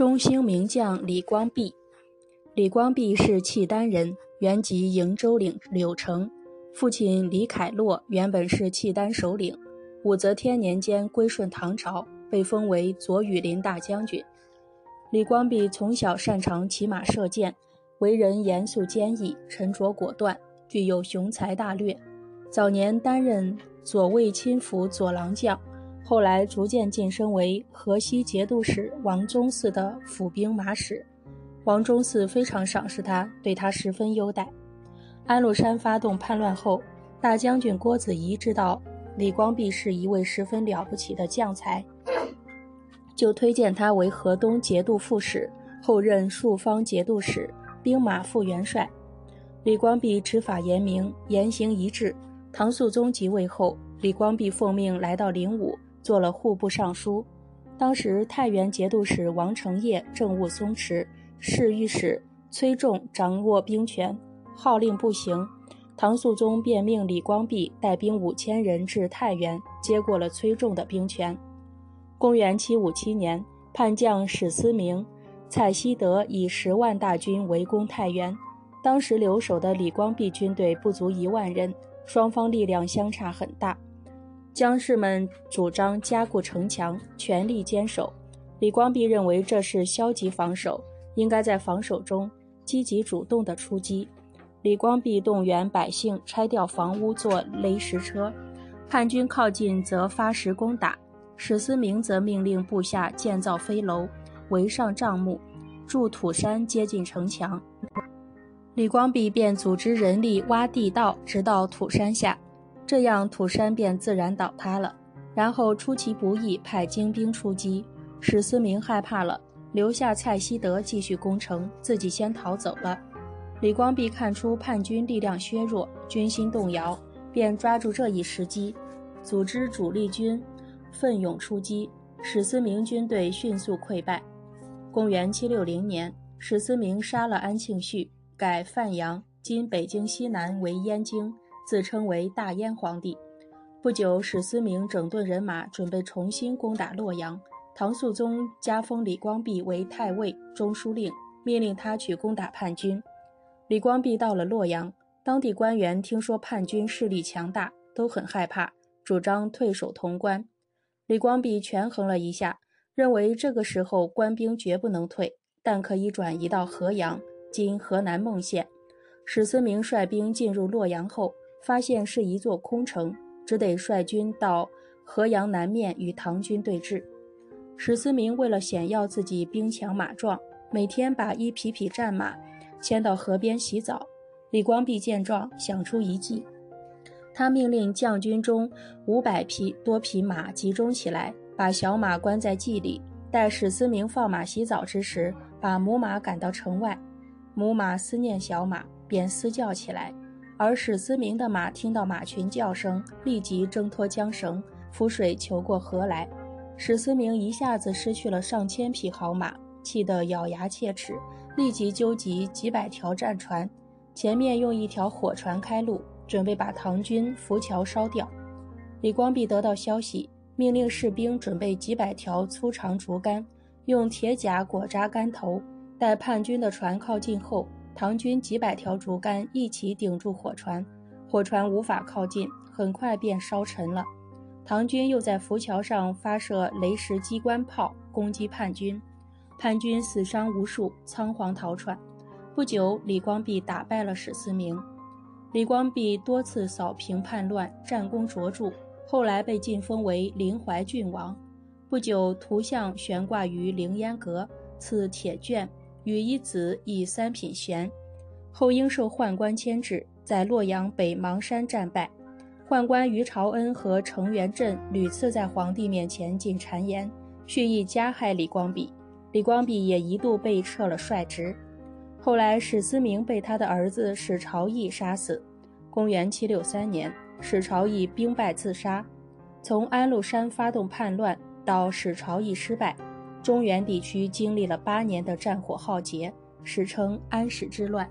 中兴名将李光弼。李光弼是契丹人，原籍瀛州领柳城。父亲李凯洛原本是契丹首领，武则天年间归顺唐朝，被封为左羽林大将军。李光弼从小擅长骑马射箭，为人严肃坚毅、沉着果断，具有雄才大略。早年担任左卫亲府左郎将，后来逐渐晋升为河西节度使王宗嗣的府兵马使。王宗嗣非常赏识他，对他十分优待。安禄山发动叛乱后，大将军郭子仪知道李光弼是一位十分了不起的将才。就推荐他为河东节度副使，后任朔方节度使、兵马副元帅。李光弼执法严明，言行一致。唐肃宗即位后，李光弼奉命来到灵武，做了户部尚书。当时太原节度使王承业政务松弛，侍御史崔仲掌握兵权，号令不行。唐肃宗便命李光弼带兵五千人至太原，接过了崔仲的兵权。公元七五七年，叛将史思明、蔡希德以十万大军围攻太原。当时留守的李光弼军队不足一万人，双方力量相差很大。将士们主张加固城墙，全力坚守。李光弼认为这是消极防守，应该在防守中积极主动地出击。李光弼动员百姓拆掉房屋做垒石车，叛军靠近则发石攻打。史思明则命令部下建造飞楼，围上帐幕，筑土山接近城墙。李光弼便组织人力挖地道，直到土山下，这样土山便自然倒塌了。然后出其不意派精兵出击，史思明害怕了，留下蔡希德继续攻城，自己先逃走了。李光弼看出叛军力量削弱，军心动摇，便抓住这一时机，组织主力军。奋勇出击，史思明军队迅速溃败。公元七六零年，史思明杀了安庆绪，改范阳（今北京西南）为燕京，自称为大燕皇帝。不久，史思明整顿人马，准备重新攻打洛阳。唐肃宗加封李光弼为太尉、中书令，命令他去攻打叛军。李光弼到了洛阳，当地官员听说叛军势力强大，都很害怕，主张退守潼关。李光弼权衡了一下，认为这个时候官兵绝不能退，但可以转移到河阳（今河南孟县）。史思明率兵进入洛阳后，发现是一座空城，只得率军到河阳南面与唐军对峙。史思明为了显耀自己兵强马壮，每天把一匹匹战马牵到河边洗澡。李光弼见状，想出一计。他命令将军中五百匹多匹马集中起来，把小马关在骑里，待史思明放马洗澡之时，把母马赶到城外。母马思念小马，便嘶叫起来。而史思明的马听到马群叫声，立即挣脱缰绳，浮水求过河来。史思明一下子失去了上千匹好马，气得咬牙切齿，立即纠集几百条战船，前面用一条火船开路。准备把唐军浮桥烧掉。李光弼得到消息，命令士兵准备几百条粗长竹竿，用铁甲裹扎竿头。待叛军的船靠近后，唐军几百条竹竿一起顶住火船，火船无法靠近，很快便烧沉了。唐军又在浮桥上发射雷石机关炮攻击叛军，叛军死伤无数，仓皇逃窜。不久，李光弼打败了史思明。李光弼多次扫平叛乱，战功卓著，后来被晋封为临淮郡王。不久，图像悬挂于凌烟阁，赐铁券，与一子以三品衔。后因受宦官牵制，在洛阳北邙山战败。宦官于朝恩和程元振屡次在皇帝面前进谗言，蓄意加害李光弼。李光弼也一度被撤了帅职。后来，史思明被他的儿子史朝义杀死。公元七六三年，史朝义兵败自杀。从安禄山发动叛乱到史朝义失败，中原地区经历了八年的战火浩劫，史称安史之乱。